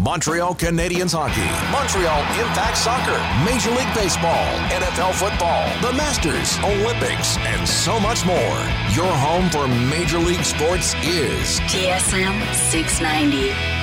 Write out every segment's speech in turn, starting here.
Montreal Canadiens hockey, Montreal Impact Soccer, Major League Baseball, NFL football, the Masters, Olympics, and so much more. Your home for Major League Sports is TSN 690.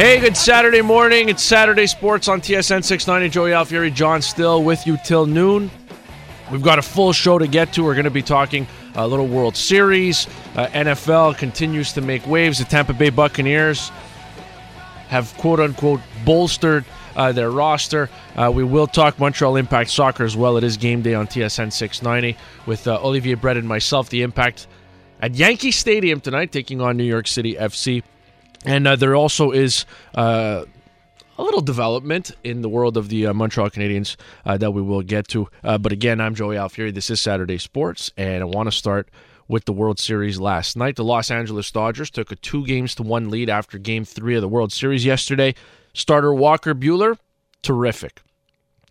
Hey, good Saturday morning. It's Saturday Sports on TSN 690. Joey Alfieri, John Still with you till noon. We've got a full show to get to. We're going to be talking a little World Series. Uh, NFL continues to make waves. The Tampa Bay Buccaneers have quote unquote bolstered uh, their roster. Uh, we will talk Montreal Impact Soccer as well. It is game day on TSN 690 with uh, Olivier Brett and myself. The Impact at Yankee Stadium tonight, taking on New York City FC. And uh, there also is uh, a little development in the world of the uh, Montreal Canadiens uh, that we will get to. Uh, but again, I'm Joey Alfieri. This is Saturday Sports, and I want to start with the World Series last night. The Los Angeles Dodgers took a two games to one lead after Game Three of the World Series yesterday. Starter Walker Buehler, terrific.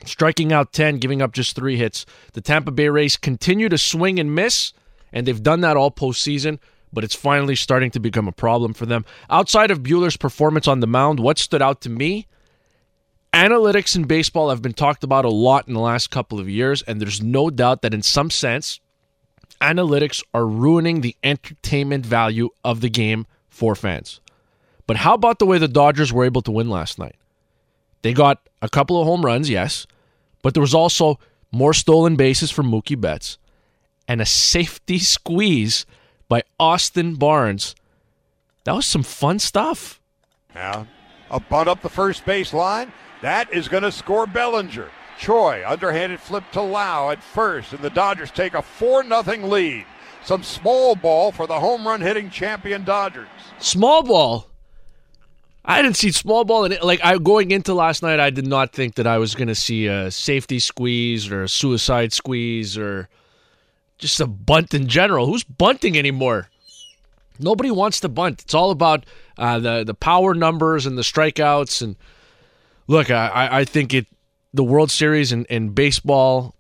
Striking out 10, giving up just three hits. The Tampa Bay Rays continue to swing and miss, and they've done that all postseason but it's finally starting to become a problem for them. Outside of Buehler's performance on the mound, what stood out to me? Analytics in baseball have been talked about a lot in the last couple of years, and there's no doubt that in some sense, analytics are ruining the entertainment value of the game for fans. But how about the way the Dodgers were able to win last night? They got a couple of home runs, yes, but there was also more stolen bases from Mookie Betts and a safety squeeze by Austin Barnes. That was some fun stuff. Now, a bunt up the first base line. That is going to score Bellinger. Choi, underhanded flip to Lowe at first, and the Dodgers take a 4 0 lead. Some small ball for the home run hitting champion Dodgers. Small ball? I didn't see small ball in it. Like I going into last night, I did not think that I was going to see a safety squeeze or a suicide squeeze or just a bunt in general. Who's bunting anymore? Nobody wants to bunt. It's all about uh, the the power numbers and the strikeouts. And look, I, I think it the World Series and, and baseball.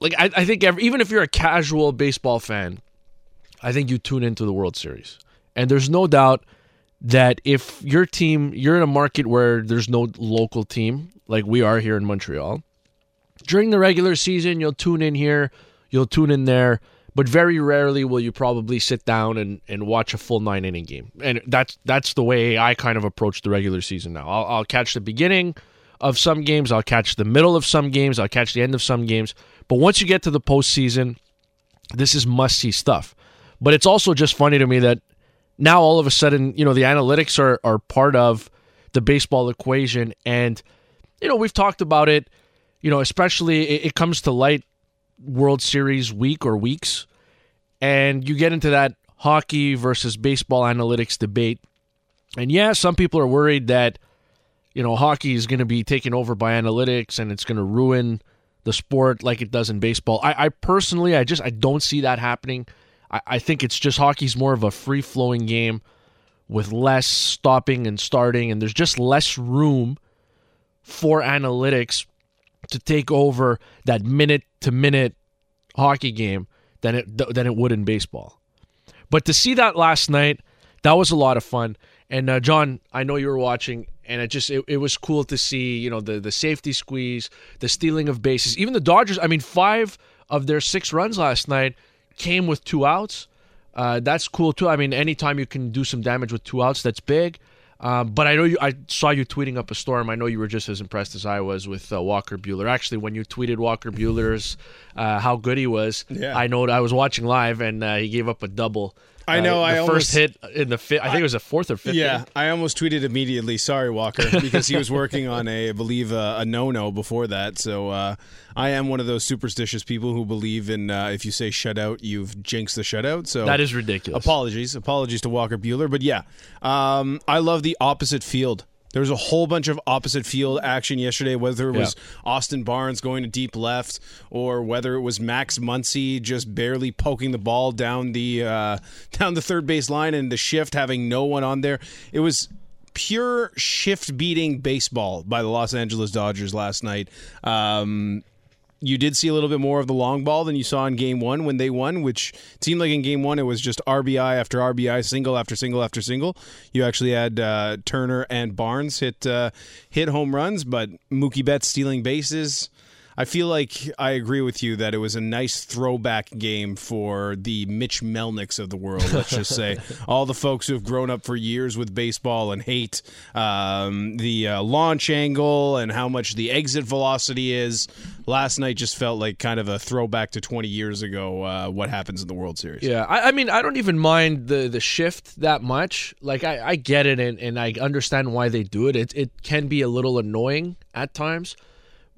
Like I, I think every, even if you're a casual baseball fan, I think you tune into the World Series. And there's no doubt that if your team, you're in a market where there's no local team like we are here in Montreal. During the regular season, you'll tune in here You'll tune in there, but very rarely will you probably sit down and, and watch a full nine inning game. And that's that's the way I kind of approach the regular season now. I'll, I'll catch the beginning of some games, I'll catch the middle of some games, I'll catch the end of some games. But once you get to the postseason, this is must see stuff. But it's also just funny to me that now all of a sudden, you know, the analytics are, are part of the baseball equation. And, you know, we've talked about it, you know, especially it, it comes to light World Series week or weeks, and you get into that hockey versus baseball analytics debate. And yeah, some people are worried that you know hockey is going to be taken over by analytics and it's going to ruin the sport like it does in baseball. I, I personally, I just I don't see that happening. I, I think it's just hockey's more of a free flowing game with less stopping and starting, and there's just less room for analytics to take over that minute to minute hockey game than it than it would in baseball. But to see that last night, that was a lot of fun. And uh, John, I know you were watching, and it just it, it was cool to see you know the the safety squeeze, the stealing of bases. Even the Dodgers. I mean, five of their six runs last night came with two outs. Uh, that's cool too. I mean, anytime you can do some damage with two outs, that's big. Um, but I know you. I saw you tweeting up a storm. I know you were just as impressed as I was with uh, Walker Buehler. Actually, when you tweeted Walker Buehler's uh, how good he was, yeah. I know I was watching live and uh, he gave up a double I know, Uh, I the almost- first hit in the fifth. I think it was a fourth or fifth. Yeah, inning. I almost tweeted immediately. Sorry, Walker, because he was working on a, I believe, uh, a no-no before that. So uh, I am one of those superstitious people who believe in uh, if you say shutout, you've jinxed the shutout. So that is ridiculous. Apologies, apologies to Walker Buehler, but yeah, um, I love the opposite field. There was a whole bunch of opposite field action yesterday, whether it was Austin Barnes going to deep left or whether it was Max Muncy just barely poking the ball down the uh, down the third base line and the shift having no one on there. It was pure shift beating baseball by the Los Angeles Dodgers last night. Um, you did see a little bit more of the long ball than you saw in game one when they won, which seemed like in game one it was just RBI after RBI, single after single after single. You actually had uh, Turner and Barnes hit uh, hit home runs, but Mookie Betts stealing bases. I feel like I agree with you that it was a nice throwback game for the Mitch Melnicks of the world. Let's just say all the folks who have grown up for years with baseball and hate um, the uh, launch angle and how much the exit velocity is. Last night just felt like kind of a throwback to 20 years ago. Uh, what happens in the World Series? Yeah, I, I mean, I don't even mind the the shift that much. Like, I, I get it, and, and I understand why they do it. It it can be a little annoying at times,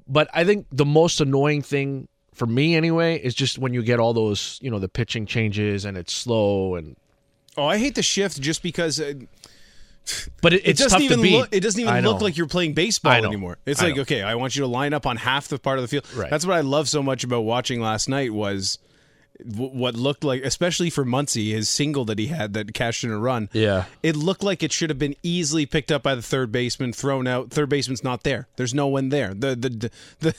but I think the most annoying thing for me, anyway, is just when you get all those, you know, the pitching changes and it's slow and. Oh, I hate the shift just because. Uh, But it, it doesn't tough even to beat. look. It doesn't even look like you're playing baseball anymore. It's I like know. okay, I want you to line up on half the part of the field. Right. That's what I love so much about watching last night was what looked like, especially for Muncy, his single that he had that cashed in a run. Yeah. it looked like it should have been easily picked up by the third baseman, thrown out. Third baseman's not there. There's no one there. The the the, the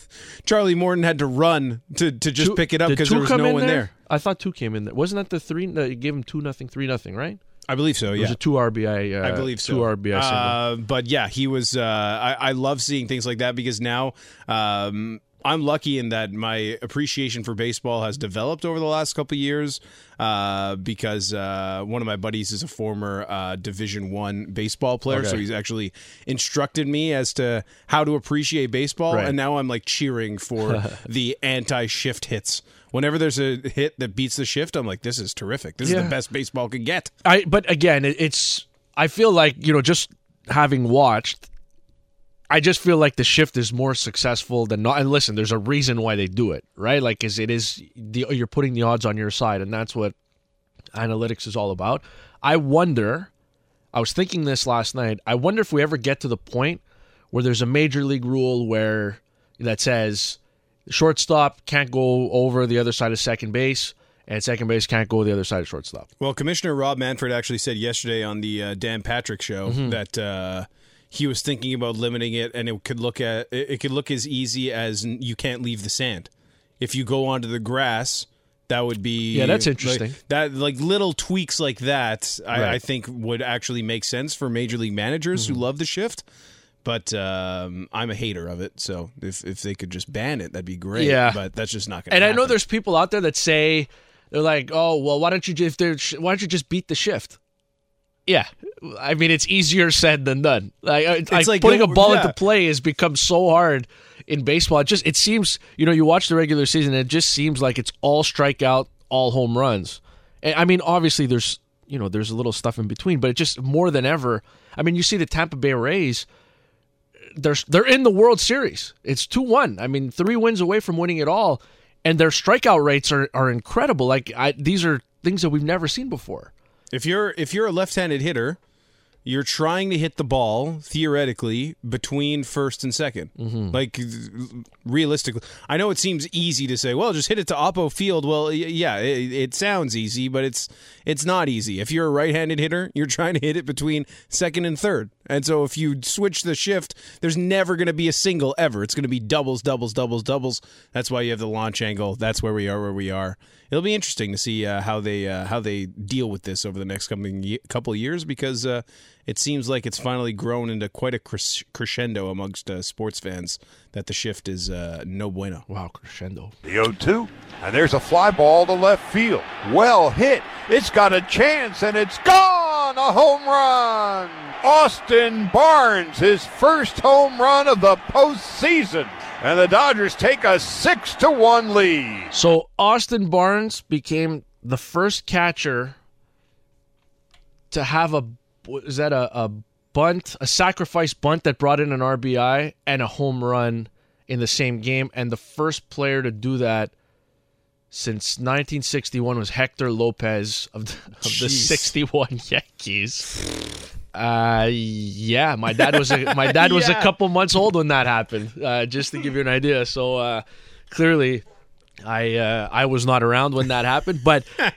Charlie Morton had to run to to just Two- pick it up because there was no one there? I thought two came in there. Wasn't that the three? That you gave him two nothing, three nothing, right? I believe so. It was a two RBI. Uh, I believe so. Two RBI. Uh, but yeah, he was. Uh, I, I love seeing things like that because now um, I'm lucky in that my appreciation for baseball has developed over the last couple of years. Uh, because uh, one of my buddies is a former uh, Division One baseball player, Okay. so he's actually instructed me as to how to appreciate baseball. Right. And now I'm like cheering for the anti-shift hits. Whenever there's a hit that beats the shift, I'm like, this is terrific. This is the best baseball can get. I but again, it's I feel like you know just having watched, I just feel like the shift is more successful than not. And listen, there's a reason why they do it, right? Like, is it is the you're putting the odds on your side, and that's what analytics is all about. I wonder. I was thinking this last night. I wonder if we ever get to the point where there's a major league rule where that says shortstop can't go over the other side of second base, and second base can't go the other side of shortstop. Well, Commissioner Rob Manfred actually said yesterday on the uh, Dan Patrick show Mm-hmm. that uh, he was thinking about limiting it, and it could look at it could look as easy as you can't leave the sand. If you go onto the grass, that would be Yeah, that's like- interesting. that like little tweaks like that, I, Right. Mm-hmm. I think would actually make sense for major league managers who love the shift. But um, I'm a hater of it, so if if they could just ban it, that'd be great. Yeah. but that's just not going. to And I know there's people out there that say they're like, "Oh, well, why don't you just if why don't you just beat the shift?" Yeah, I mean it's easier said than done. Like, it's like, like, putting a ball yeah. into play has become so hard in baseball. It just it seems you know you watch the regular season, and it just seems like it's all strikeout, all home runs. And I mean, obviously there's you know there's a little stuff in between, but it just more than ever. I mean, you see the Tampa Bay Rays. They're they're in the World Series. It's two one. I mean, three wins away from winning it all, and their strikeout rates are, are incredible. Like I, these are things that we've never seen before. If you're if you're a left-handed hitter, you're trying to hit the ball theoretically between first and 2nd Mm-hmm. Like realistically, I know it seems easy to say, "Well, just hit it to Oppo Field." Well, yeah, it, it sounds easy, but it's it's not easy. If you're a right-handed hitter, you're trying to hit it between second and third. And so if you switch the shift, there's never going to be a single ever. It's going to be doubles, doubles, doubles, doubles. That's why you have the launch angle. That's where we are where we are. It'll be interesting to see uh, how they uh, how they deal with this over the next coming ye- couple of years because uh, it seems like it's finally grown into quite a cres- crescendo amongst uh, sports fans that the shift is uh, no bueno. Wow, crescendo. The 0 2. And there's a fly ball to left field. Well hit. It's got a chance and it's gone. A home run. Austin Barnes, his first home run of the postseason. And the Dodgers take a 6 to 1 lead. So Austin Barnes became the first catcher to have a is that a, a bunt, a sacrifice bunt that brought in an RBI and a home run in the same game, and the first player to do that since 1961 was Hector Lopez of the, of the 61 Yankees. Uh, yeah, my dad was a, my dad was a couple months old when that happened. Uh, just to give you an idea. So uh, clearly, I uh, I was not around when that happened, but.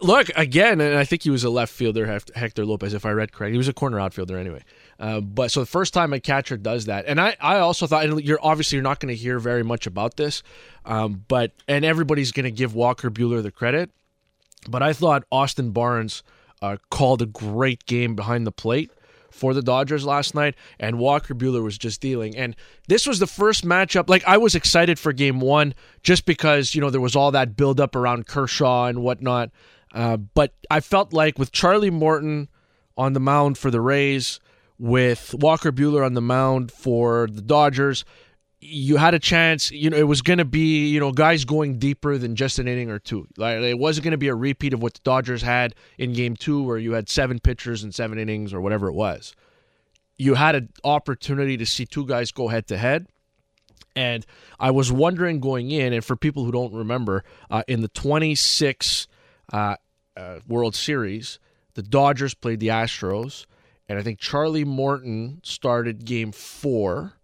Look again, and I think he was a left fielder, Hector Lopez, if I read correct. He was a corner outfielder anyway. Uh, but so the first time a catcher does that, and I, I also thought, and you're obviously you're not going to hear very much about this, um, but and everybody's going to give Walker Buehler the credit, but I thought Austin Barnes uh, called a great game behind the plate for the Dodgers last night, and Walker Buehler was just dealing. And this was the first matchup. Like I was excited for Game One just because you know there was all that build up around Kershaw and whatnot. Uh, but I felt like with Charlie Morton on the mound for the Rays, with Walker Buehler on the mound for the Dodgers, you had a chance. You know, it was going to be you know guys going deeper than just an inning or two. Like it wasn't going to be a repeat of what the Dodgers had in Game Two, where you had seven pitchers and seven innings or whatever it was. You had an opportunity to see two guys go head to head. And I was wondering going in, and for people who don't remember, uh, in the 26 uh, uh, World Series, the Dodgers played the Astros, and I think Charlie Morton started game four,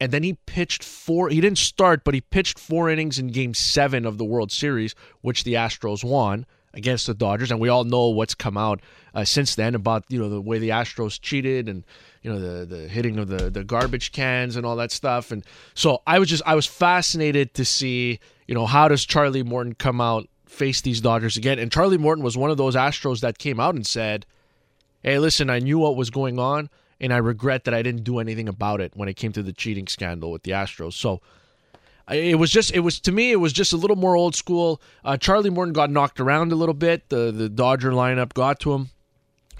and then he pitched four. He didn't start, but he pitched four innings in game seven of the World Series, which the Astros won against the Dodgers, and we all know what's come out uh, since then about you know the way the Astros cheated and you know the the hitting of the the garbage cans and all that stuff. And so I was just I was fascinated to see you know how does Charlie Morton come out face these Dodgers again. And Charlie Morton was one of those Astros that came out and said, "Hey, listen, I knew what was going on." And I regret that I didn't do anything about it when it came to the cheating scandal with the Astros. So, it was just it was to me it was just a little more old school. Uh, Charlie Morton got knocked around a little bit. The the Dodger lineup got to him.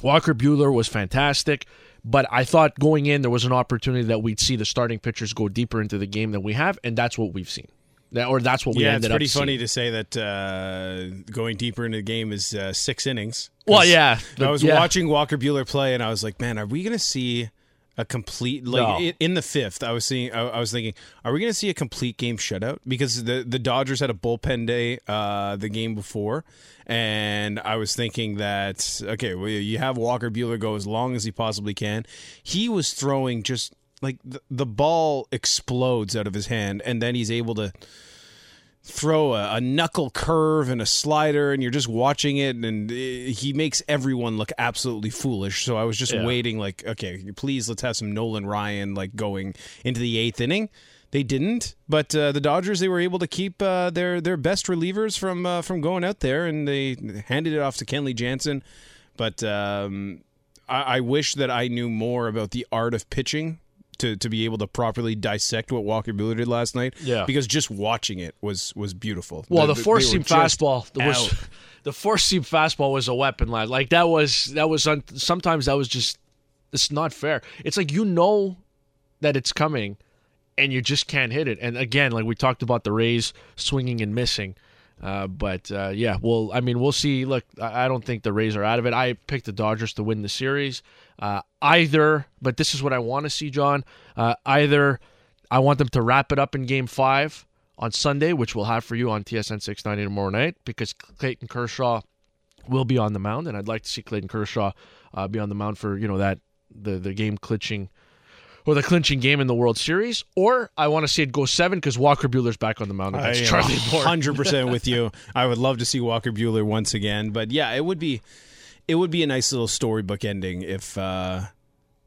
Walker Buehler was fantastic, but I thought going in there was an opportunity that we'd see the starting pitchers go deeper into the game than we have, and that's what we've seen. That, or that's what we yeah, ended up. Yeah, it's pretty up seeing. funny to say that uh, going deeper into the game is uh, six innings. Well, yeah, I was yeah. watching Walker Buehler play, and I was like, man, are we going to see a complete like No. in the fifth? I was seeing, I, I was thinking, are we going to see a complete game shutout? Because the the Dodgers had a bullpen day uh, the game before, and I was thinking that okay, well, you have Walker Buehler go as long as he possibly can. He was throwing just like the, the ball explodes out of his hand, and then he's able to throw a, a knuckle curve and a slider and you're just watching it and uh, he makes everyone look absolutely foolish. So i was just Yeah. waiting like okay please let's have some nolan ryan like going into the eighth inning. They didn't but uh, the dodgers they were able to keep uh, their their best relievers from uh, from going out there and they handed it off to kenley jansen. But um, I, I wish that i knew more about the art of pitching to, to be able to properly dissect what Walker Buehler did last night, Yeah. because just watching it was was beautiful. Well, the, they four seam fastball the was the four seam fastball was a weapon, lad. Like that was that was un, sometimes that was just it's not fair. It's like you know that it's coming, and you just can't hit it. And again, like we talked about the Rays swinging and missing. Uh, but uh, yeah, well, I mean, we'll see. Look, I don't think the Rays are out of it. I picked the Dodgers to win the series. Uh, either, but this is what I want to see, John. Uh, either I want them to wrap it up in Game Five on Sunday, which we'll have for you on TSN 690 tomorrow night, because Clayton Kershaw will be on the mound, and I'd like to see Clayton Kershaw uh, be on the mound for you know that the the game clinching or the clinching game in the World Series, or I want to see it go seven because Walker Buehler's back on the mound I against am Charlie hundred percent with you. I would love to see Walker Buehler once again, but yeah, it would be it would be a nice little storybook ending if uh,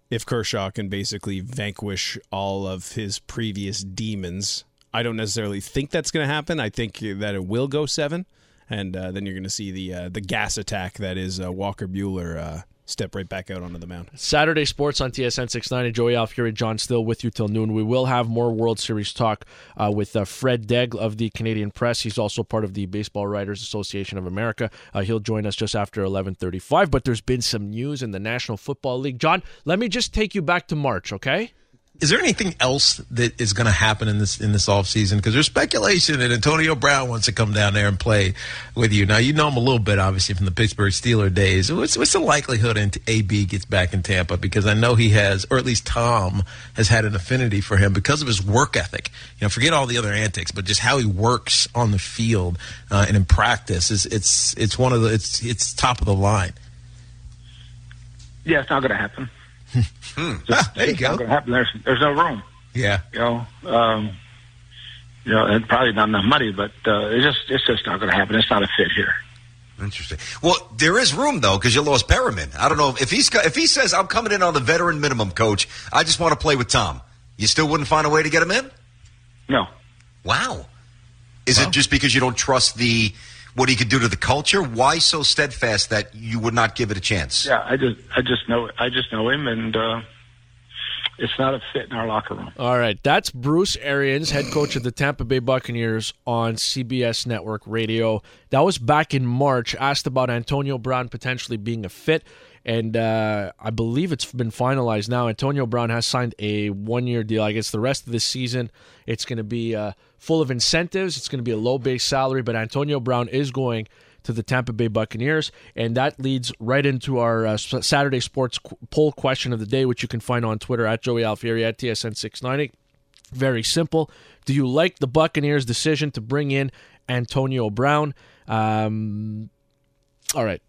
if Kershaw can basically vanquish all of his previous demons. I don't necessarily think that's going to happen. I think that it will go seven, and uh, then you're going to see the uh, the gas attack that is uh, Walker Buehler uh, step right back out onto the mound. Saturday sports on TSN 690. Joey Alfieri, John Still with you till noon. We will have more World Series talk uh, with uh, Fred Daigle of the Canadian Press. He's also part of the Baseball Writers Association of America. Uh, he'll join us just after 11:35. But there's been some news in the National Football League. John, let me just take you back to March, okay? Is there anything else that is going to happen in this in this offseason? Because there's speculation that Antonio Brown wants to come down there and play with you. Now you know him a little bit, obviously, from the Pittsburgh Steeler days. What's, what's the likelihood that AB gets back in Tampa? Because I know he has, or at least Tom has had an affinity for him because of his work ethic. You know, forget all the other antics, but just how he works on the field uh, and in practice is it's it's one of the it's it's top of the line. Yeah, it's not going to happen. Hmm. ah, there you go. Going to happen. There's there's no room. Yeah. You know, um, you know, and probably not enough money, but uh, it's just it's just not going to happen. It's not a fit here. Interesting. Well, there is room though because you lost Perriman. I don't know if he's if he says I'm coming in on the veteran minimum, coach. I just want to play with Tom. You still wouldn't find a way to get him in? No. Wow. Is it just because you don't trust the what he could do to the culture? Why so steadfast that you would not give it a chance? Yeah, I just I just know I just know him and. uh it's not a fit in our locker room. All right, that's Bruce Arians, head coach of the Tampa Bay Buccaneers on CBS Network Radio. That was back in March. Asked about Antonio Brown potentially being a fit, and uh, I believe it's been finalized now. Antonio Brown has signed a one-year deal. I guess the rest of the season it's going to be uh, full of incentives. It's going to be a low base salary, but Antonio Brown is going to the Tampa Bay Buccaneers. And that leads right into our uh, Saturday sports qu- poll question of the day, which you can find on Twitter at Joey Alfieri at TSN690. Very simple. Do you like the Buccaneers' decision to bring in Antonio Brown? Um, all right.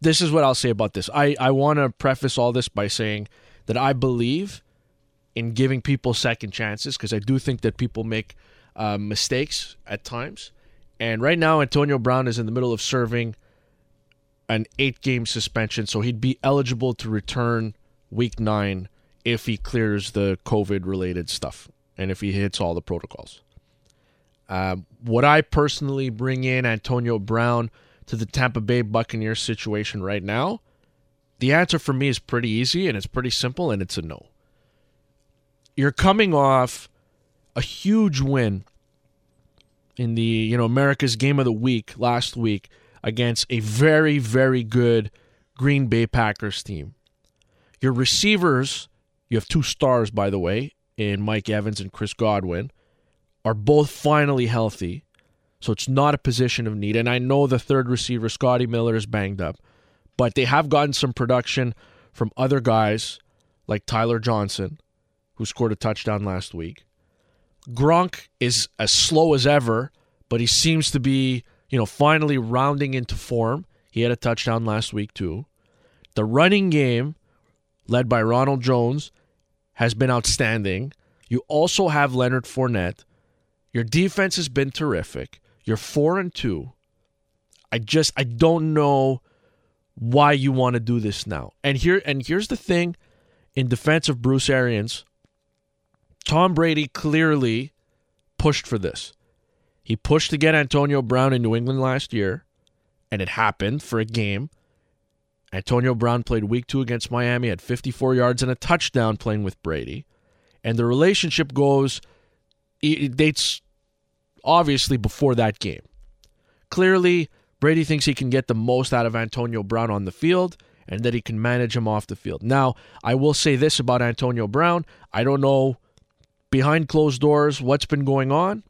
This is what I'll say about this. I, I want to preface all this by saying that I believe in giving people second chances because I do think that people make uh, mistakes at times. And right now, Antonio Brown is in the middle of serving an eight game suspension, so he'd be eligible to return week nine if he clears the COVID related stuff and if he hits all the protocols. Um, would I personally bring in Antonio Brown to the Tampa Bay Buccaneers situation right now? The answer for me is pretty easy and it's pretty simple, and it's a no. You're coming off a huge win in the you know America's Game of the Week last week against a very very good Green Bay Packers team. Your receivers, you have two stars by the way, in Mike Evans and Chris Godwin, are both finally healthy. So it's not a position of need. And I know the third receiver, Scotty Miller, is banged up, but they have gotten some production from other guys like Tyler Johnson, who scored a touchdown last week. Gronk is as slow as ever, but he seems to be, you know, finally rounding into form. He had a touchdown last week too. The running game, led by Ronald Jones, has been outstanding. You also have Leonard Fournette. Your defense has been terrific. You're four and two. I just I don't know why you want to do this now. And here and here's the thing in defense of Bruce Arians, Tom Brady clearly pushed for this. He pushed to get Antonio Brown in New England last year, and it happened for a game. Antonio Brown played week two against Miami, had 54 yards and a touchdown playing with Brady. And the relationship goes, it dates obviously before that game. Clearly, Brady thinks he can get the most out of Antonio Brown on the field and that he can manage him off the field. Now, I will say this about Antonio Brown. I don't know behind closed doors what's been going on.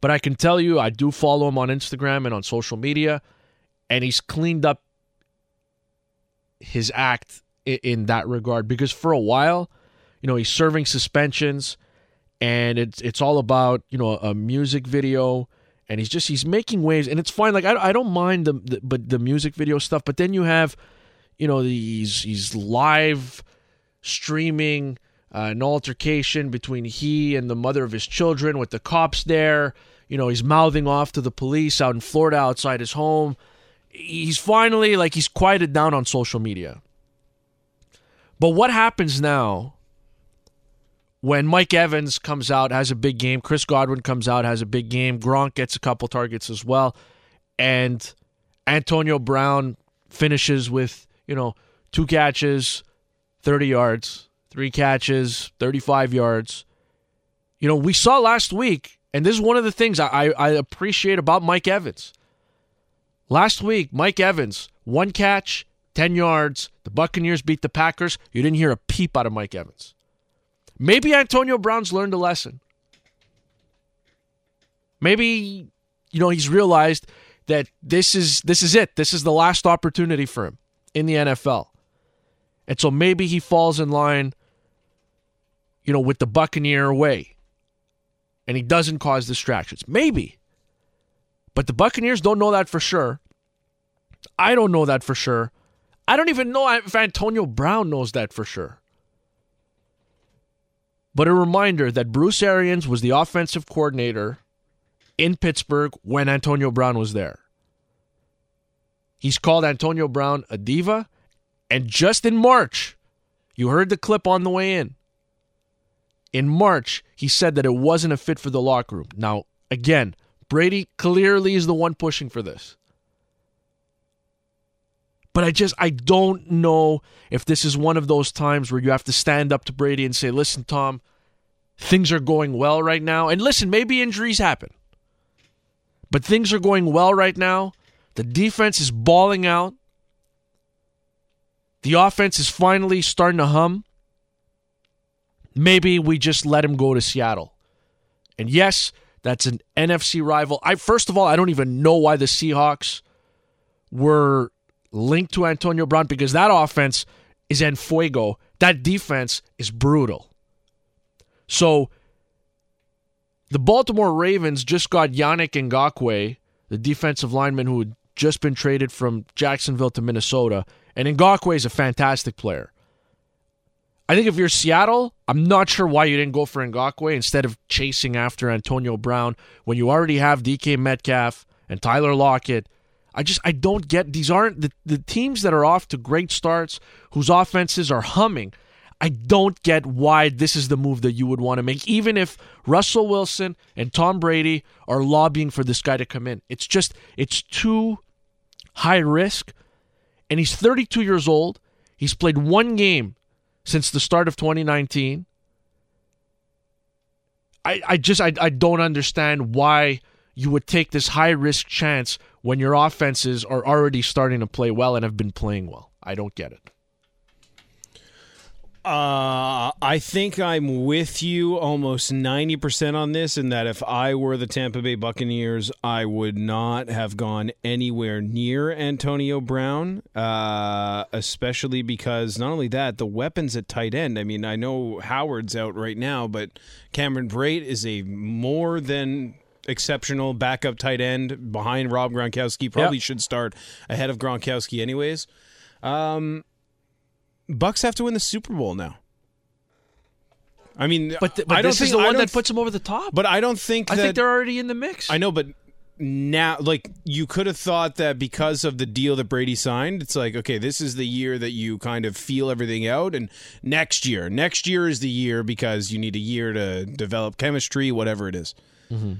But I can tell you, I do follow him on Instagram and on social media, and he's cleaned up his act in, that regard because for a while, you know, he's serving suspensions, and it's it's all about you know a music video, and he's just he's making waves, and it's fine. Like I, I don't mind the, the but the music video stuff, but then you have, you know, these he's live streaming uh, an altercation between he and the mother of his children with the cops there. You know, he's mouthing off to the police out in Florida outside his home. He's finally like he's quieted down on social media. But what happens now when Mike Evans comes out, has a big game, Chris Godwin comes out, has a big game, Gronk gets a couple targets as well, and Antonio Brown finishes with, you know, two catches, 30 yards, three catches, 35 yards. You know, we saw last week, and this is one of the things I, I appreciate about Mike Evans. Last week, Mike Evans, one catch, 10 yards. The Buccaneers beat the Packers. You didn't hear a peep out of Mike Evans. Maybe Antonio Brown's learned a lesson. Maybe you know he's realized that this is this is it. This is the last opportunity for him in the NFL. And so maybe he falls in line you know with the Buccaneer away And he doesn't cause distractions. Maybe. But the Buccaneers don't know that for sure. I don't know that for sure. I don't even know if Antonio Brown knows that for sure. But a reminder that Bruce Arians was the offensive coordinator in Pittsburgh when Antonio Brown was there. He's called Antonio Brown a diva. And just in March, you heard the clip on the way in. In March, he said that it wasn't a fit for the locker room. Now, again, Brady clearly is the one pushing for this. But I just I don't know if this is one of those times where you have to stand up to Brady and say, "Listen, Tom, things are going well right now." And listen, maybe injuries happen. But things are going well right now. The defense is balling out. The offense is finally starting to hum. Maybe we just let him go to Seattle. And yes, that's an NFC rival. I first of all, I don't even know why the Seahawks were linked to Antonio Brown because that offense is en fuego. That defense is brutal. So the Baltimore Ravens just got Yannick Ngakoue, the defensive lineman who had just been traded from Jacksonville to Minnesota. And Ngakoue is a fantastic player. I think if you're Seattle, I'm not sure why you didn't go for Ngakoue instead of chasing after Antonio Brown when you already have DK Metcalf and Tyler Lockett I just I don't get these aren't the, the teams that are off to great starts whose offenses are humming. I don't get why this is the move that you would want to make, even if Russell Wilson and Tom Brady are lobbying for this guy to come in. It's just it's too high risk. And he's 32 years old. He's played one game since the start of 2019. I, I just I, I don't understand why you would take this high risk chance when your offenses are already starting to play well and have been playing well. I don't get it. Uh, I think I'm with you almost 90% on this, in that if I were the Tampa Bay Buccaneers, I would not have gone anywhere near Antonio Brown, uh, especially because not only that, the weapons at tight end. I mean, I know Howard's out right now, but Cameron Brate is a more than exceptional backup tight end behind Rob Gronkowski. Probably yep. should start ahead of Gronkowski, anyways. Um, Bucks have to win the Super Bowl now. I mean, but, th- but I don't this think, is the one that puts them over the top. But I don't think. I that, think they're already in the mix. I know, but now, like you could have thought that because of the deal that Brady signed, it's like okay, this is the year that you kind of feel everything out, and next year, next year is the year because you need a year to develop chemistry, whatever it is. Mm-hmm.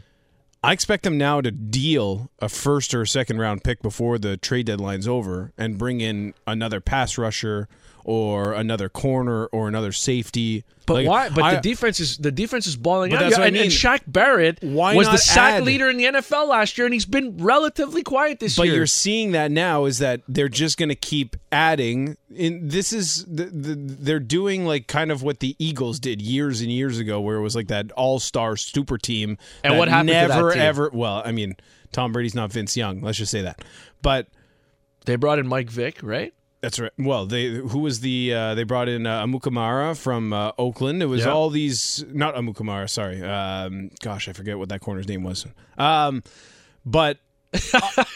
I expect them now to deal a first or second round pick before the trade deadline's over and bring in another pass rusher or another corner or another safety. But like, why? But I, the defense is the defense is balling out. Yeah, and, I mean. and Shaq Barrett why was the sack add? leader in the NFL last year, and he's been relatively quiet this but year. But you're seeing that now is that they're just going to keep adding. In this is the, the, they're doing like kind of what the Eagles did years and years ago, where it was like that all star super team. And what happened? Never ever. Well, I mean, Tom Brady's not Vince Young. Let's just say that. But they brought in Mike Vick, right? That's right. Well, they who was the uh, they brought in uh, Amukamara from uh, Oakland. It was all these not Amukamara. Sorry, um, gosh, I forget what that corner's name was. Um, but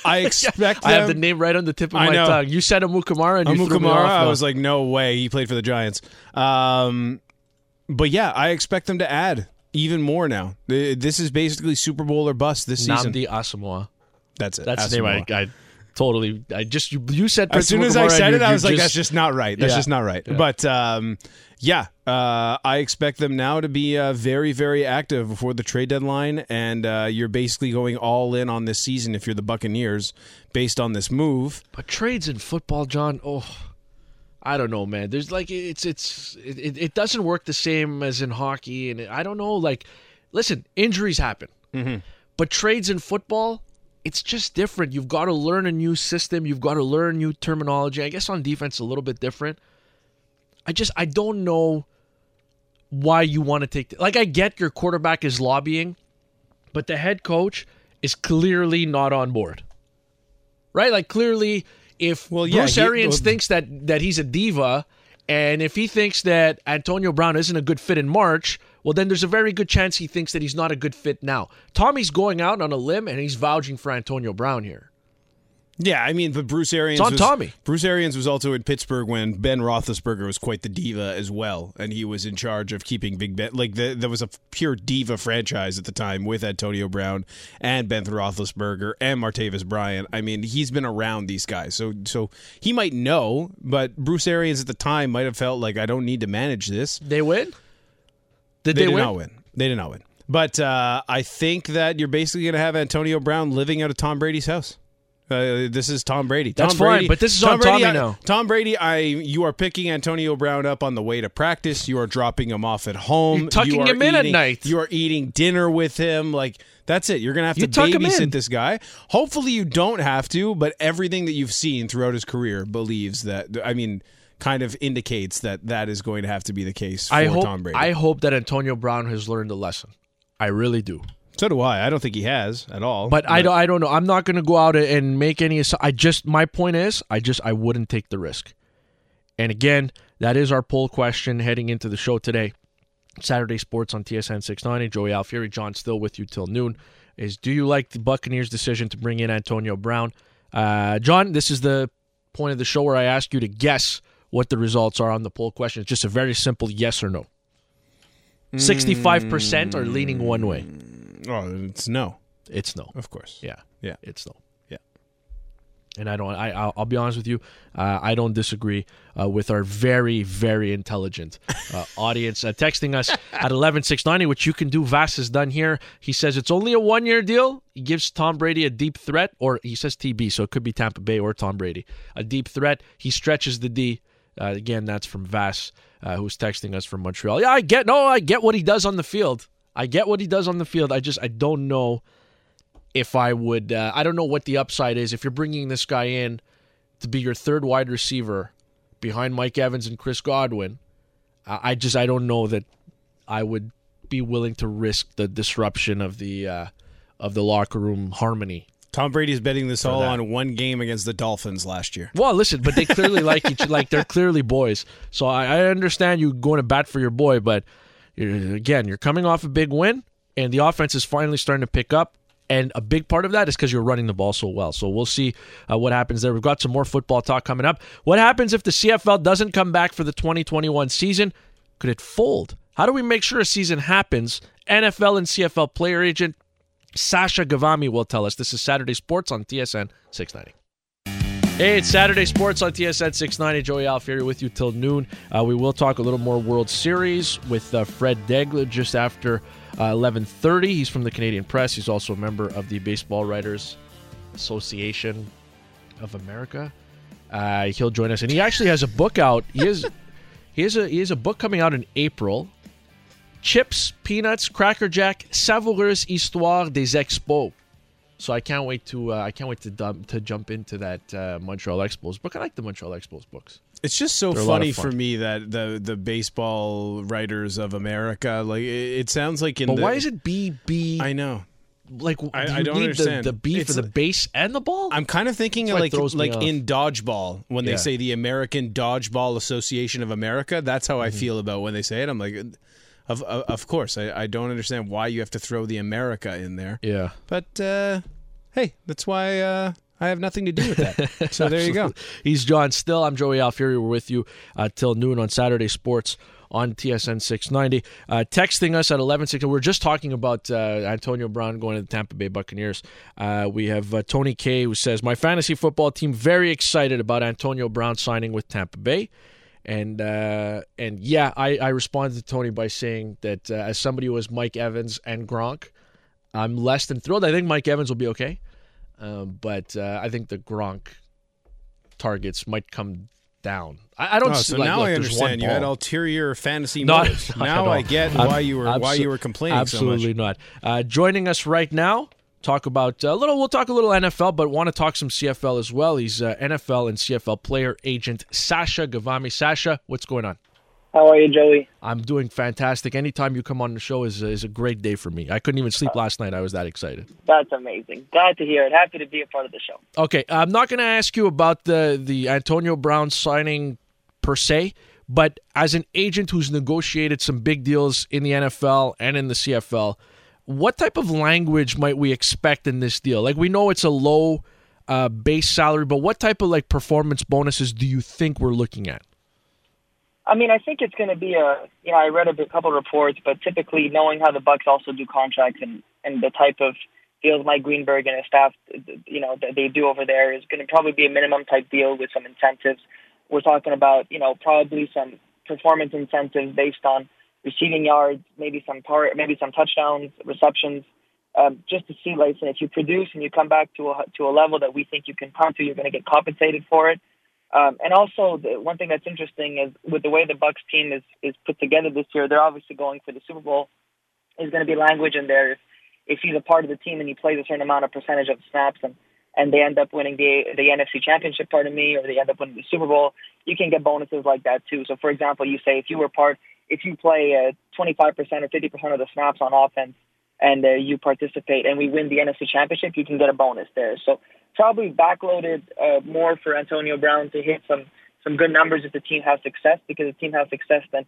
I expect. I have the name right on the tip of I my know. tongue. You said Amukamara, and you Amukamara. I was like, no way, he played for the Giants. Um, but yeah, I expect them to add even more now. This is basically Super Bowl or bust this season. Nnamdi Asomugha. That's it. That's Asomugha. the name I, I totally. I just you, you said as soon as I said it, I was like, that's just not right. That's yeah. just not right. Yeah. But um, yeah, uh, I expect them now to be uh, very, very active before the trade deadline, and uh, you're basically going all in on this season if you're the Buccaneers based on this move. But trades in football, John. Oh. I don't know, man. There's like it's it's it, it doesn't work the same as in hockey, and I don't know. Like, listen, injuries happen, mm-hmm. but trades in football it's just different. You've got to learn a new system. You've got to learn new terminology. I guess on defense, a little bit different. I just I don't know why you want to take. Like I get your quarterback is lobbying, but the head coach is clearly not on board. Right? Like clearly, if Well, yeah, Bruce he- Arians well- thinks that that he's a diva, and if he thinks that Antonio Brown isn't a good fit in March, well, then there's a very good chance he thinks that he's not a good fit now. Tommy's going out on a limb and he's vouching for Antonio Brown here. Yeah, I mean, but Bruce Arians It's on was, Tommy. Bruce Arians was also in Pittsburgh when Ben Roethlisberger was quite the diva as well, and he was in charge of keeping Big Ben. Like the, there was a pure diva franchise at the time with Antonio Brown and Ben Roethlisberger and Martavis Bryant. I mean, he's been around these guys, so so he might know. But Bruce Arians at the time might have felt like I don't need to manage this. They win? Did They, they, did win? not win. They did not win. But uh, I think that you're basically going to have Antonio Brown living out of Tom Brady's house. Uh, this is Tom Brady. That's Tom fine, Brady, but this is Tom on Brady, Tommy I- now. Tom Brady, I you are picking Antonio Brown up on the way to practice. You are dropping him off at home. You're tucking You him in at eating- night. You are eating dinner with him. Like that's it. You're gonna have You to babysit this guy. Hopefully, you don't have to. But everything that you've seen throughout his career believes that. I mean, kind of indicates that that is going to have to be the case for I hope Tom Brady. I hope that Antonio Brown has learned a lesson. I really do. so do I. I don't think he has at all. But I don't I don't know. I'm not going to go out and make any I just my point is I just I wouldn't take the risk. And again, that is our poll question heading into the show today. Saturday Sports on TSN 690. Joey Alfieri, John still with you till noon. Is do you like the Buccaneers' decision to bring in Antonio Brown? Uh, John, this is the point of the show where I ask you to guess what the results are on the poll question. It's just a very simple yes or no. 65% are leaning one way. oh, it's no, It's no. of course. Yeah. Yeah. It's no. Yeah. And I don't. I I'll, I'll be honest with you. Uh, I don't disagree uh, with our very very intelligent uh, audience uh, texting us at eleven six ninety, which you can do. Vass has done here. He says it's only a one year deal. He gives Tom Brady a deep threat, or he says TB, so it could be Tampa Bay or Tom Brady. A deep threat. He stretches the D. Uh, again, that's from Vass, uh, who's texting us from Montreal. Yeah, I get. No, I get what he does on the field. I get what he does on the field. I just I don't know if I would. Uh, I don't know what the upside is if you're bringing this guy in to be your third wide receiver behind Mike Evans and Chris Godwin. I I just I don't know that I would be willing to risk the disruption of the uh, of the locker room harmony. Tom Brady's betting this all that. on one game against the Dolphins last year. Well, listen, but they clearly like each like they're clearly boys. So I, I understand you going to bat for your boy, but you're, again, you're coming off a big win, and the offense is finally starting to pick up. And a big part of that is because you're running the ball so well. So we'll see uh, what happens there. We've got some more football talk coming up. What happens if the CFL doesn't come back for the 2021 season? Could it fold? How do we make sure a season happens? NFL and CFL player agent Sasha Ghavami will tell us. This is Saturday Sports on TSN 690. Hey, it's Saturday Sports on TSN 690. Joey Alfieri with you till noon. Uh, we will talk a little more World Series with uh, Fred Daigle just after uh, 11.30. He's from the Canadian Press. He's also a member of the Baseball Writers Association of America. Uh, he'll join us, and he actually has a book out. He has, he has a he has a book coming out in April. Chips, peanuts, Cracker Jack, savoureuse histoire des expos. So I can't wait to uh, I can't wait to dump, to jump into that uh, Montreal Expos book. I like the Montreal Expos books. It's just so They're funny fun. for me that the the baseball writers of America, like it, it sounds like in But the, why is it BB? I know. like I- do I don't need understand. the, the B for the base and the ball. I'm kind of thinking like like in dodgeball when Yeah. they say the American Dodgeball Association of America. That's how I Mm-hmm. feel about when they say it. I'm like, of of, course, I, I don't understand why you have to throw the America in there. yeah. But uh, hey, that's why uh, I have nothing to do with that. so there you go. He's John Still. I'm Joey Alfieri. We're with you uh, till noon on Saturday Sports on TSN 690. Uh, texting us at 1160. We're just talking about uh, Antonio Brown going to the Tampa Bay Buccaneers. Uh, we have uh, Tony K who says, My fantasy football team very excited about Antonio Brown signing with Tampa Bay. And uh, and yeah, I, I responded to Tony by saying that uh, as somebody who was Mike Evans and Gronk, I'm less than thrilled. I think Mike Evans will be okay. Um, but uh, I think the Gronk targets might come down. I, I don't Oh, see so like, now look, I understand you had ulterior fantasy Not- motives. not now I get why you were why you were complaining Absolutely so much. not. Uh, joining us right now, talk about a little. We'll talk a little NFL, but want to talk some CFL as well. He's uh, NFL and CFL player agent Sasha Ghavami. Sasha, what's going on? How are you, Joey? I'm doing fantastic. Anytime you come on the show is is a great day for me. I couldn't even sleep last night. I was that excited. That's amazing. Glad to hear it. Happy to be a part of the show. Okay, I'm not going to ask you about the the Antonio Brown signing per se, but as an agent who's negotiated some big deals in the NFL and in the CFL, what type of language might we expect in this deal? Like we know it's a low uh, base salary, but what type of like performance bonuses do you think we're looking at? I mean, I think it's going to be a. You know, I read a couple of reports, but typically knowing how the Bucs also do contracts and and the type of deals Mike Greenberg and his staff, you know, that they do over there is going to probably be a minimum type deal with some incentives. We're talking about, you know, probably some performance incentives based on receiving yards, maybe some power, maybe some touchdowns, receptions, um, just to see, like, if you produce and you come back to a to a level that we think you can come to, you're going to get compensated for it. Um, and also, the one thing that's interesting is with the way the Bucs team is is put together this year, they're obviously going for the Super Bowl. Is going to be language in there if if he's a part of the team and he plays a certain amount of percentage of snaps and and they end up winning the the NFC Championship, pardon me, or they end up winning the Super Bowl, you can get bonuses like that too. So, for example, you say if you were part, if you play uh, 25% or 50% of the snaps on offense and uh, you participate and we win the NFC Championship, you can get a bonus there. So probably backloaded uh, more for Antonio Brown to hit some some good numbers if the team has success. Because if the team has success, then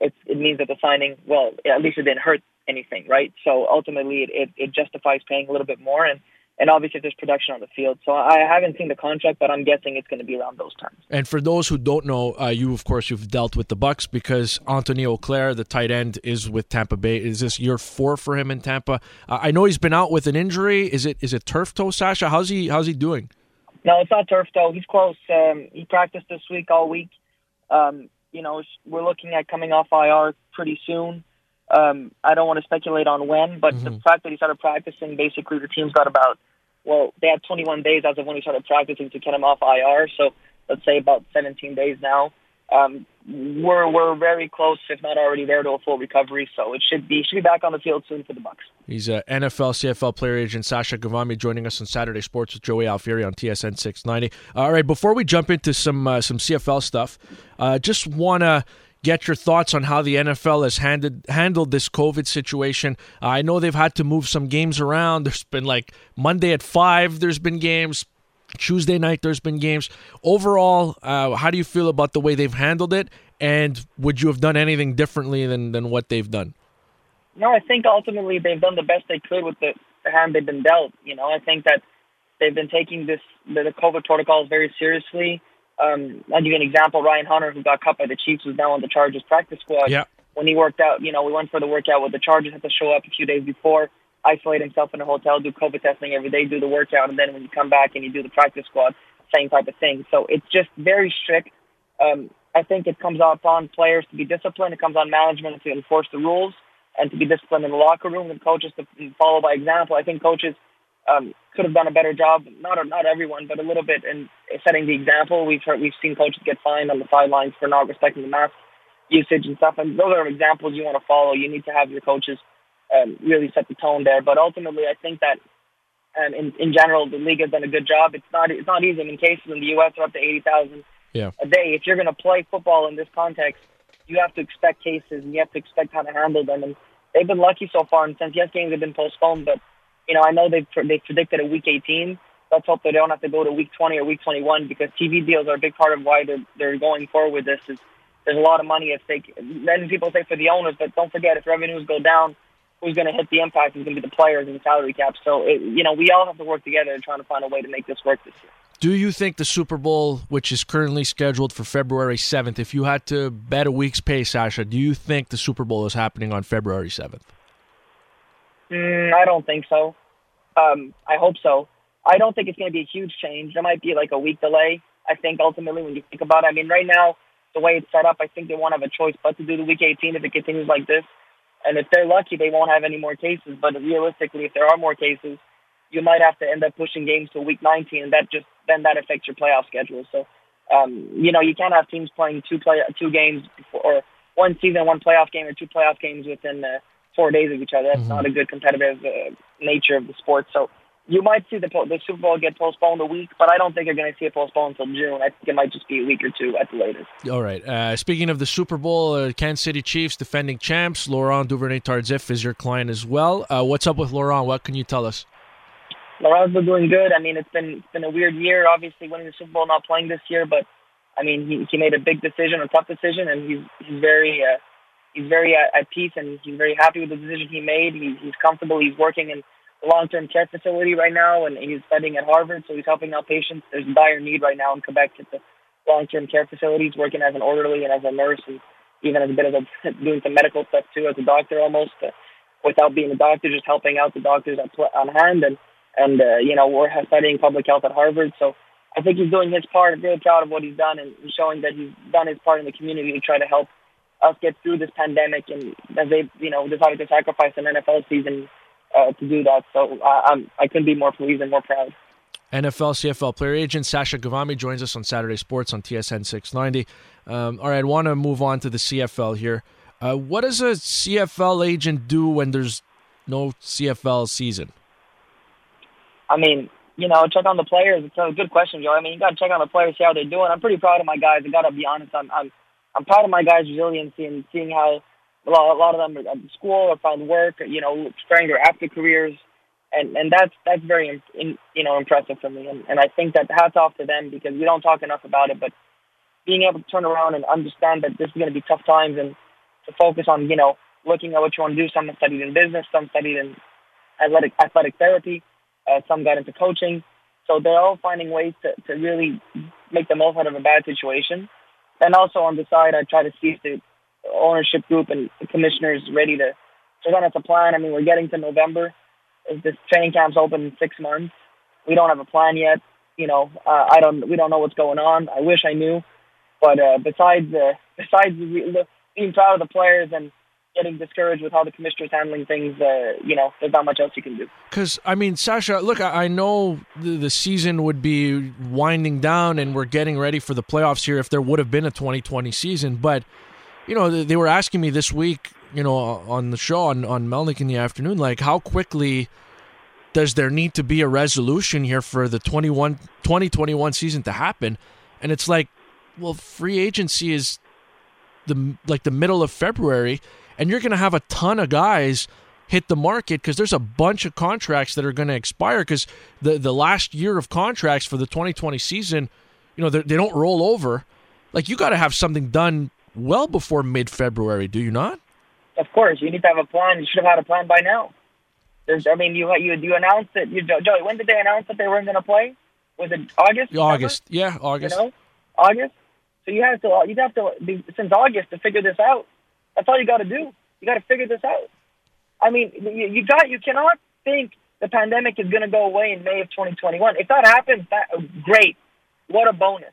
it's, it means that the signing, well, at least it didn't hurt anything, right? So ultimately, it, it, it justifies paying a little bit more. And and obviously there's production on the field. So I haven't seen the contract, but I'm guessing it's going to be around those terms. And for those who don't know, uh, you of course you've dealt with the Bucs because Anthony Auclair, the tight end, is with Tampa Bay. Is this year four for him in Tampa? Uh, I know he's been out with an injury. Is it is it turf toe, Sasha? How's he how's he doing? No, it's not turf toe. He's close. Um, he practiced this week all week. Um, you know, we're looking at coming off IR pretty soon. Um, I don't want to speculate on when, but mm-hmm. the fact that he started practicing, basically the team's got about well, they had 21 days as of when we started practicing to get him off IR. So let's say about 17 days now. Um, we're we're very close, if not already there, to a full recovery. So it should be should be back on the field soon for the Bucs. He's a NFL CFL player agent Sasha Ghavami joining us on Saturday Sports with Joey Alfieri on TSN 690. All right, before we jump into some uh, some CFL stuff, uh, just wanna get your thoughts on how the NFL has handled handled this COVID situation. Uh, I know they've had to move some games around. There's been like Monday at five. There's been games. Tuesday night there's been games. Overall, uh, how do you feel about the way they've handled it? And would you have done anything differently than than what they've done? No, I think ultimately they've done the best they could with the, the hand they've been dealt. You know, I think that they've been taking this the, the COVID protocols very seriously. Um, I'll give you an example. Ryan Hunter, who got cut by the Chiefs, was now on the Chargers practice squad. Yeah. When he worked out, you know, we went for the workout with the Chargers, had to show up a few days before, isolate himself in a hotel, do COVID testing every day, do the workout, and then when you come back and you do the practice squad, same type of thing. So it's just very strict. Um, I think it comes upon players to be disciplined. It comes on management to enforce the rules and to be disciplined in the locker room and coaches to follow by example. I think coaches – um, could have done a better job. Not not everyone, but a little bit in setting the example. We've heard, we've seen coaches get fined on the sidelines for not respecting the mask usage and stuff. And those are examples you want to follow. You need to have your coaches um, really set the tone there. But ultimately, I think that um, in in general, the league has done a good job. It's not it's not easy. I mean, cases in the U.S. are up to eighty thousand yeah. a day. If you're going to play football in this context, you have to expect cases and you have to expect how to handle them. And they've been lucky so far. And since yes, games have been postponed, but you know, I know they've they predicted a week 18. Let's hope they don't have to go to week 20 or week 21 because TV deals are a big part of why they're they're going forward with this. Is there's a lot of money at stake. Then people say for the owners, but don't forget if revenues go down, who's going to hit the impact is going to be the players and the salary cap. So it, you know, we all have to work together and trying to find a way to make this work this year. Do you think the Super Bowl, which is currently scheduled for February 7th, if you had to bet a week's pay, Sasha, do you think the Super Bowl is happening on February 7th? Mm, I don't think so. Um, I hope so. I don't think it's going to be a huge change. There might be like a week delay. I think ultimately, when you think about it, I mean, right now the way it's set up, I think they won't have a choice but to do the week 18 if it continues like this. And if they're lucky, they won't have any more cases. But realistically, if there are more cases, you might have to end up pushing games to week 19, and that just then that affects your playoff schedule. So, um, you know, you can't have teams playing two play two games before, or one season, one playoff game, or two playoff games within uh, four days of each other. That's mm-hmm. not a good competitive uh, nature of the sport. So you might see the the Super Bowl get postponed a week, but I don't think you're going to see it postponed until June. I think it might just be a week or two at the latest. All right. Uh, speaking of the Super Bowl, uh, Kansas City Chiefs defending champs. Laurent Duvernay Tardif is your client as well. Uh, what's up with Laurent? What can you tell us? Laurent's been doing good. I mean, it's been it's been a weird year. Obviously, winning the Super Bowl, not playing this year, but I mean, he he made a big decision, a tough decision, and he's he's very uh, he's very at, at peace and he's very happy with the decision he made. He, he's comfortable. He's working in a long-term care facility right now, and he's studying at Harvard, so he's helping out patients. There's a dire need right now in Quebec at the long-term care facilities, working as an orderly and as a nurse, and even as a bit of a doing some medical stuff too, as a doctor almost, uh, without being a doctor, just helping out the doctors at, on hand, and and uh, you know we're studying public health at Harvard, so. I think he's doing his part. I'm really proud of what he's done and showing that he's done his part in the community to try to help us get through this pandemic. And as they, you know, decided to sacrifice an NFL season uh, to do that. So uh, I'm, I couldn't be more pleased and more proud. NFL CFL player agent Sasha Ghavami joins us on Saturday Sports on TSN 690. Um, all right, I want to move on to the CFL here. Uh, what does a CFL agent do when there's no CFL season? I mean, you know, check on the players. It's a good question, Joe. I mean, you got to check on the players, see how they're doing. I'm pretty proud of my guys. I got to be honest. I'm, I'm, I'm proud of my guys' resiliency and seeing how a lot, a lot of them are at school or found work, you know, starting their after careers, and and that's that's very in, you know impressive for me. And, and I think that hats off to them because we don't talk enough about it. But being able to turn around and understand that this is going to be tough times and to focus on you know looking at what you want to do. Some studied in business, some studied in athletic athletic therapy, uh, some got into coaching. So they're all finding ways to, to really make the most out of a bad situation. And also on the side, I try to see if the ownership group and the commissioners ready to present us a plan. I mean, we're getting to November. This training camp's open in six months, we don't have a plan yet. You know, uh, I don't. We don't know what's going on. I wish I knew, but uh, besides uh, besides being proud of the players and getting discouraged with how the commissioner's handling things, uh, you know, there's not much else you can do. Because I mean, Sasha, look, I know the, the season would be winding down, and we're getting ready for the playoffs here. If there would have been a 2020 season, but you know, they were asking me this week, you know, on the show on, on Melnick in the afternoon, like how quickly does there need to be a resolution here for the 21, 2021 season to happen? And it's like, well, free agency is the like the middle of February, and you're going to have a ton of guys hit the market because there's a bunch of contracts that are going to expire because the the last year of contracts for the 2020 season, you know, they don't roll over. Like you got to have something done well before mid February, do you not? Of course, you need to have a plan. You should have had a plan by now. There's, I mean, you you you announced that you Joey. When did they announce that they weren't going to play? Was it August? August, yeah, August. You know, August. So you have to you have to be since August to figure this out. That's all you got to do. You got to figure this out. I mean, you, you got you cannot think the pandemic is going to go away in May of 2021. If that happens, that great. What a bonus.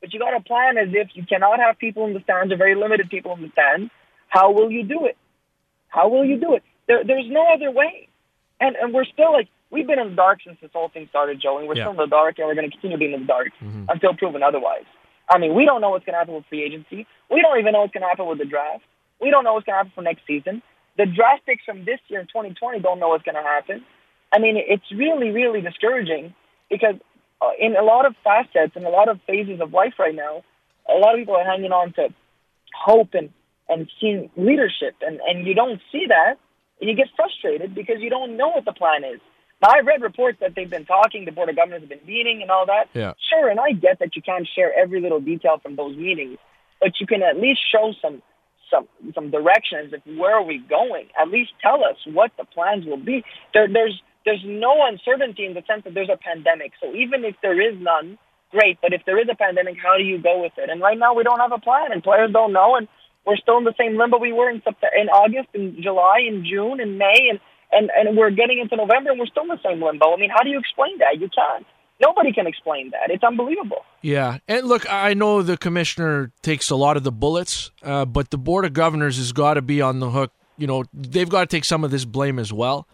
But you got to plan as if you cannot have people in the stands or very limited people in the stands. How will you do it? How will you do it? There, there's no other way. And and we're still like we've been in the dark since this whole thing started, Joe, and we're yeah. still in the dark, and we're going to continue being in the dark mm-hmm. until proven otherwise. I mean, we don't know what's going to happen with free agency. We don't even know what's going to happen with the draft. We don't know what's going to happen for next season. The draft picks from this year in 2020 don't know what's going to happen. I mean, it's really, really discouraging because uh, in a lot of facets and a lot of phases of life right now, a lot of people are hanging on to hope and and seeing leadership, and and you don't see that, and you get frustrated because you don't know what the plan is. Now I've read reports that they've been talking, the board of governors have been meeting and all that. Yeah. Sure, and I get that you can't share every little detail from those meetings, but you can at least show some some directions of where are we going. At least tell us what the plans will be. There, there's there's no uncertainty in the sense that there's a pandemic. So even if there is none, great. But if there is a pandemic, how do you go with it? And right now we don't have a plan, and players don't know, and we're still in the same limbo we were in September, in August, in July, in June, in May, and and and we're getting into November, and we're still in the same limbo. I mean, how do you explain that? You can't. Nobody can explain that. It's unbelievable. Yeah, and look, I know the commissioner takes a lot of the bullets, uh, but the board of governors has got to be on the hook. You know, they've got to take some of this blame as well.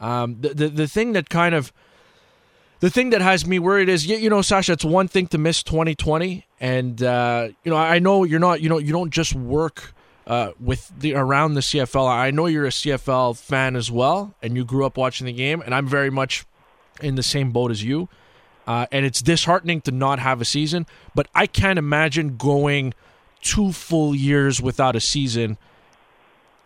Um, the, the the thing that kind of the thing that has me worried is you, know Sasha it's one thing to miss 2020 and uh, you know I know you're not you know you don't just work uh, with the around the CFL I know you're a CFL fan as well and you grew up watching the game and I'm very much in the same boat as you. Uh, and it's disheartening to not have a season, but I can't imagine going two full years without a season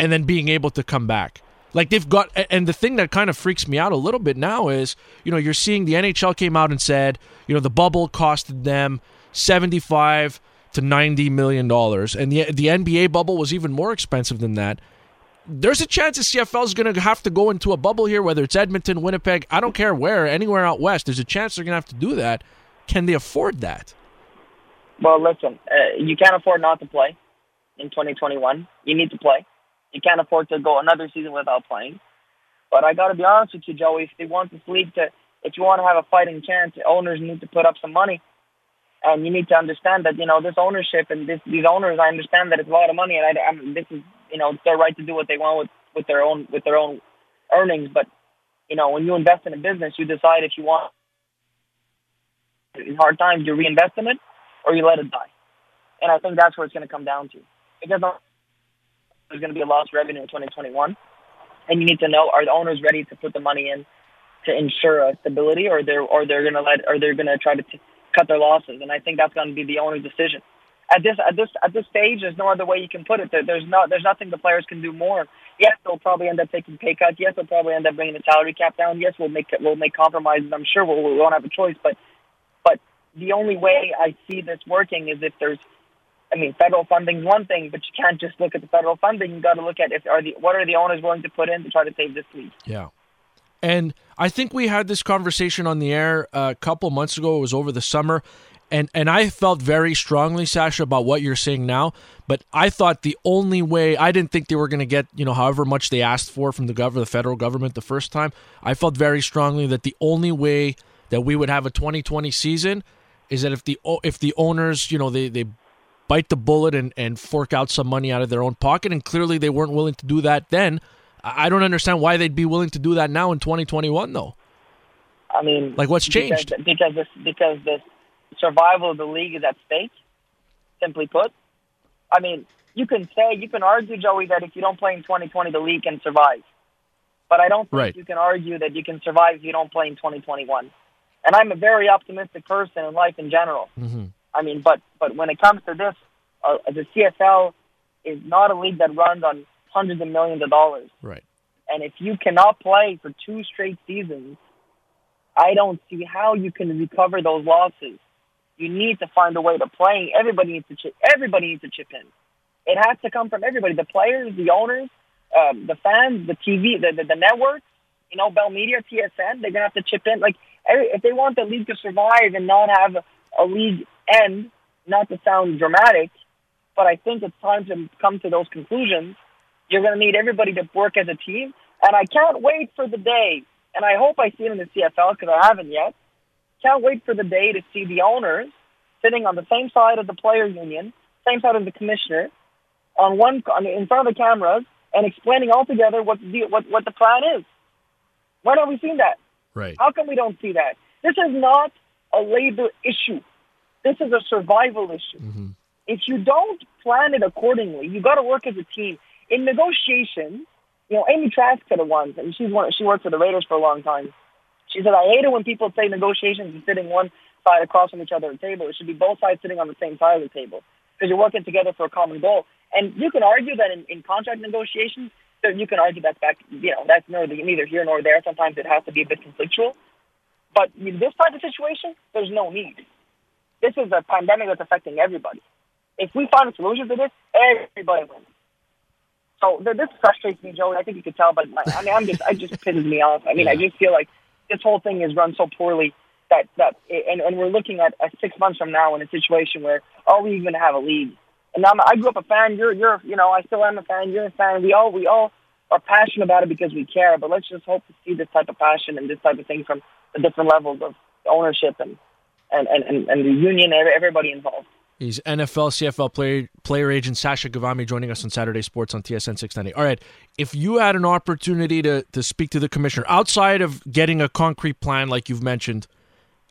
and then being able to come back. Like they've got, and the thing that kind of freaks me out a little bit now is, you know, you're seeing the NHL came out and said, you know, the bubble costed them 75 to 90 million dollars, and the the NBA bubble was even more expensive than that. There's a chance the CFL is going to have to go into a bubble here, whether it's Edmonton, Winnipeg, I don't care where, anywhere out west. There's a chance they're going to have to do that. Can they afford that? Well, listen, uh, you can't afford not to play in 2021. You need to play. You can't afford to go another season without playing. But I got to be honest with you, Joey. If they want this league to, if you want to have a fighting chance, owners need to put up some money, and you need to understand that you know this ownership and this, these owners. I understand that it's a lot of money, and I, I'm, this is you know it's their right to do what they want with with their own with their own earnings. But you know when you invest in a business, you decide if you want in hard times you reinvest in it or you let it die. And I think that's where it's going to come down to. Because there's going to be a lost revenue in 2021, and you need to know are the owners ready to put the money in to ensure a stability, or they're or they're going to let or they're going to try to t- cut their losses. And I think that's going to be the owner's decision. At this at this at this stage, there's no other way you can put it. There, there's not there's nothing the players can do more. Yes, they'll probably end up taking pay cuts. Yes, they'll probably end up bringing the salary cap down. Yes, we'll make we'll make compromises. I'm sure we'll, we won't have a choice, but but the only way I see this working is if there's, I mean, federal funding's one thing, but you can't just look at the federal funding. You got to look at if are the what are the owners willing to put in to try to save this league. Yeah. And I think we had this conversation on the air uh, a couple months ago. It was over the summer. And, and I felt very strongly, Sasha, about what you're saying now. But I thought the only way I didn't think they were going to get, you know, however much they asked for from the government, the federal government, the first time. I felt very strongly that the only way that we would have a 2020 season is that if the if the owners, you know, they they bite the bullet and and fork out some money out of their own pocket, and clearly they weren't willing to do that then. I don't understand why they'd be willing to do that now in 2021, though. I mean, like what's changed? Because because this, because the survival of the league is at stake. Simply put, I mean, you can say you can argue, Joey, that if you don't play in 2020, the league can survive. But I don't think right. you can argue that you can survive if you don't play in 2021. And I'm a very optimistic person in life in general. Mm-hmm. I mean, but but when it comes to this, uh, the CFL is not a league that runs on hundreds of millions of dollars. Right. And if you cannot play for two straight seasons, I don't see how you can recover those losses. You need to find a way to play. Everybody needs to chip. Everybody needs to chip in. It has to come from everybody: the players, the owners, um, the fans, the TV, the, the the networks. You know, Bell Media, TSN. They're gonna have to chip in. Like if they want the league to survive and not have a league end, not to sound dramatic, but I think it's time to come to those conclusions. You're going to need everybody to work as a team, and I can't wait for the day. And I hope I see it in the CFL because I haven't yet. Can't wait for the day to see the owners sitting on the same side of the player union, same side of the commissioner, on one on, in front of the cameras, and explaining all together what the what what the plan is. When have we seen that? Right. How come we don't see that? This is not a labor issue. This is a survival issue. Mm-hmm. If you don't plan it accordingly, you got to work as a team. In negotiations, you know, Amy Trask said it once, and she's one, she worked for the Raiders for a long time. She said, I hate it when people say negotiations is sitting one side across from each other at the table. It should be both sides sitting on the same side of the table because you're working together for a common goal. And you can argue that in, in contract negotiations, you can argue that's back, you know, that's neither, neither here nor there. Sometimes it has to be a bit conflictual. But in this type of situation, there's no need. This is a pandemic that's affecting everybody. If we find a solution to this, everybody wins. So this frustrates me, Joe. I think you could tell, but my, I mean, I'm just, it just pisses me off. I mean, yeah. I just feel like this whole thing is run so poorly that that, and, and we're looking at uh, six months from now in a situation where are we even have a league? And I'm, I grew up a fan. You're, you're, you know, I still am a fan. You're a fan. We all, we all are passionate about it because we care. But let's just hope to see this type of passion and this type of thing from the different levels of ownership and and and, and the union, everybody involved. He's NFL, CFL player, player agent Sasha Ghavami joining us on Saturday Sports on TSN 690. All right, if you had an opportunity to, to speak to the commissioner outside of getting a concrete plan like you've mentioned,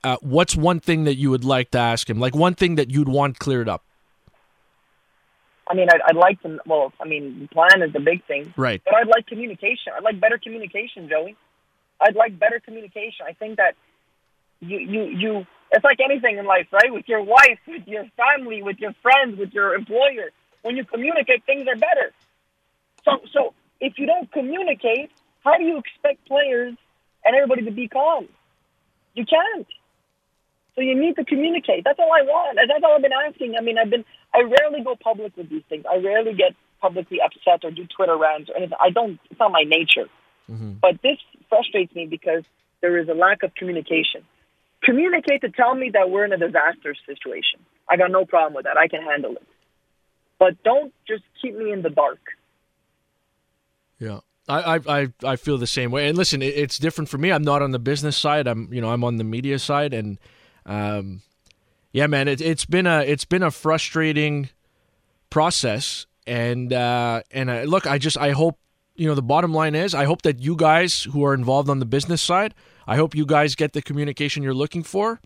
uh, what's one thing that you would like to ask him? Like one thing that you'd want cleared up? I mean, I'd, I'd like to. Well, I mean, plan is the big thing, right? But I'd like communication. I'd like better communication, Joey. I'd like better communication. I think that you you you it's like anything in life, right? With your wife, with your family, with your friends, with your employer. When you communicate, things are better. So so if you don't communicate, how do you expect players and everybody to be calm? You can't. So you need to communicate. That's all I want. That's all I've been asking. I mean, I've been. I rarely go public with these things. I rarely get publicly upset or do Twitter rants or anything. I don't. It's not my nature. Mm-hmm. But this frustrates me because there is a lack of communication. Communicate to tell me that we're in a disaster situation. I got no problem with that. I can handle it. But don't just keep me in the dark. Yeah. I, I I feel the same way. And listen, it's different for me. I'm not on the business side. I'm you know I'm on the media side, and um, yeah, man, it, it's been a it's been a frustrating process. And uh, and uh, look, I just I hope you know the bottom line is I hope that you guys who are involved on the business side, I hope you guys get the communication you're looking for.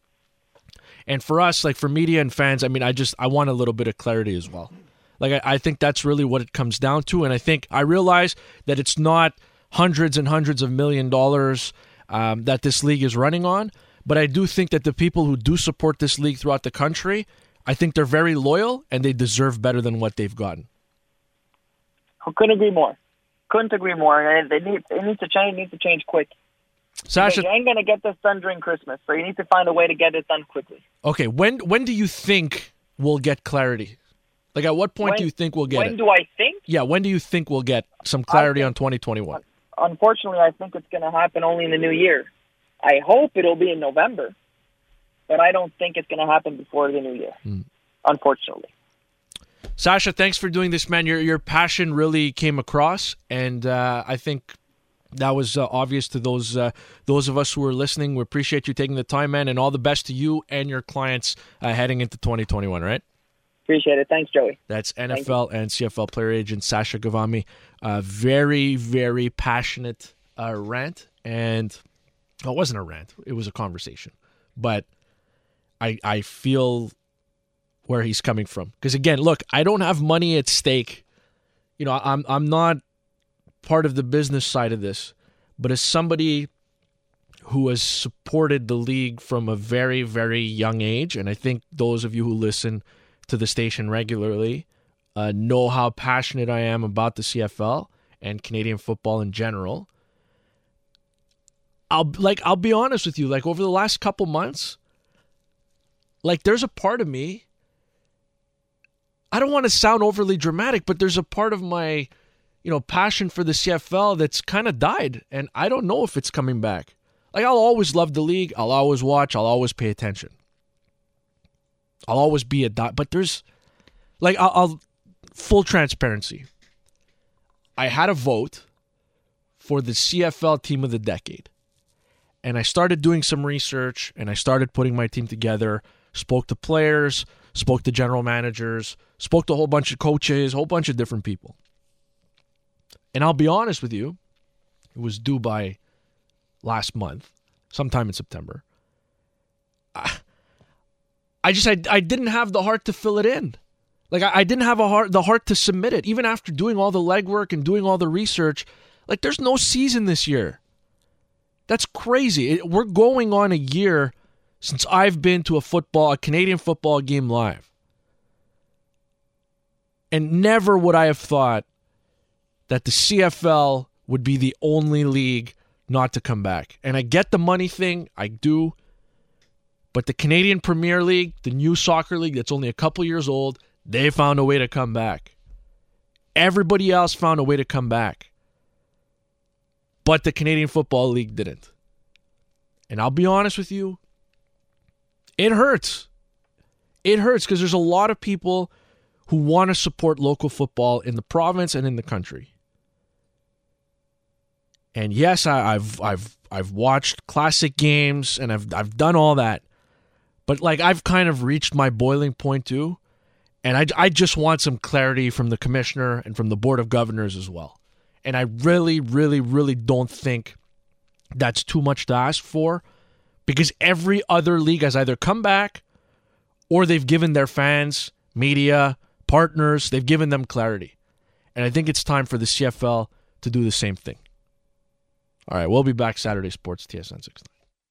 And for us, like for media and fans, I mean, I just I want a little bit of clarity as well. Like I, I think that's really what it comes down to. And I think I realize that it's not hundreds and hundreds of million dollars um, that this league is running on. But I do think that the people who do support this league throughout the country, I think they're very loyal and they deserve better than what they've gotten. I couldn't agree more. Couldn't agree more. They need, it needs to change. It needs to change quick. Sasha, you ain't gonna get this done during Christmas, so you need to find a way to get it done quickly. Okay, when when do you think we'll get clarity? Like, at what point when, do you think we'll get when it? When do I think? Yeah, when do you think we'll get some clarity think, on 2021? Unfortunately, I think it's going to happen only in the new year. I hope it'll be in November, but I don't think it's going to happen before the new year. Mm. Unfortunately. Sasha, thanks for doing this, man. Your your passion really came across, and uh, I think that was uh, obvious to those uh, those of us who were listening. We appreciate you taking the time, man, and all the best to you and your clients uh, heading into 2021. Right. Appreciate it. Thanks, Joey. That's NFL and CFL player agent Sasha Ghavami. Uh, very, very passionate uh, rant. And well, it wasn't a rant, it was a conversation. But I, I feel where he's coming from. Because again, look, I don't have money at stake. You know, I'm, I'm not part of the business side of this. But as somebody who has supported the league from a very, very young age, and I think those of you who listen to the station regularly uh, know how passionate I am about the CFL and Canadian football in general. I'll like I'll be honest with you, like over the last couple months, like there's a part of me I don't want to sound overly dramatic, but there's a part of my you know passion for the CFL that's kind of died and I don't know if it's coming back. Like I'll always love the league, I'll always watch, I'll always pay attention. I'll always be a dot. But there's like I'll, I'll full transparency. I had a vote for the CFL team of the decade. And I started doing some research and I started putting my team together, spoke to players, spoke to general managers, spoke to a whole bunch of coaches, a whole bunch of different people. And I'll be honest with you, it was due by last month, sometime in September. I, I just I, I didn't have the heart to fill it in. Like I, I didn't have a heart the heart to submit it. Even after doing all the legwork and doing all the research, like there's no season this year. That's crazy. It, we're going on a year since I've been to a football, a Canadian football game live. And never would I have thought that the CFL would be the only league not to come back. And I get the money thing, I do. But the Canadian Premier League, the new soccer league that's only a couple years old, they found a way to come back. Everybody else found a way to come back. But the Canadian Football League didn't. And I'll be honest with you, it hurts. It hurts because there's a lot of people who want to support local football in the province and in the country. And yes, I, have I've I've watched classic games and I've I've done all that. But like I've kind of reached my boiling point too, and I I just want some clarity from the commissioner and from the board of governors as well. And I really really really don't think that's too much to ask for because every other league has either come back or they've given their fans, media, partners, they've given them clarity. And I think it's time for the CFL to do the same thing. All right, we'll be back Saturday Sports TSN 690.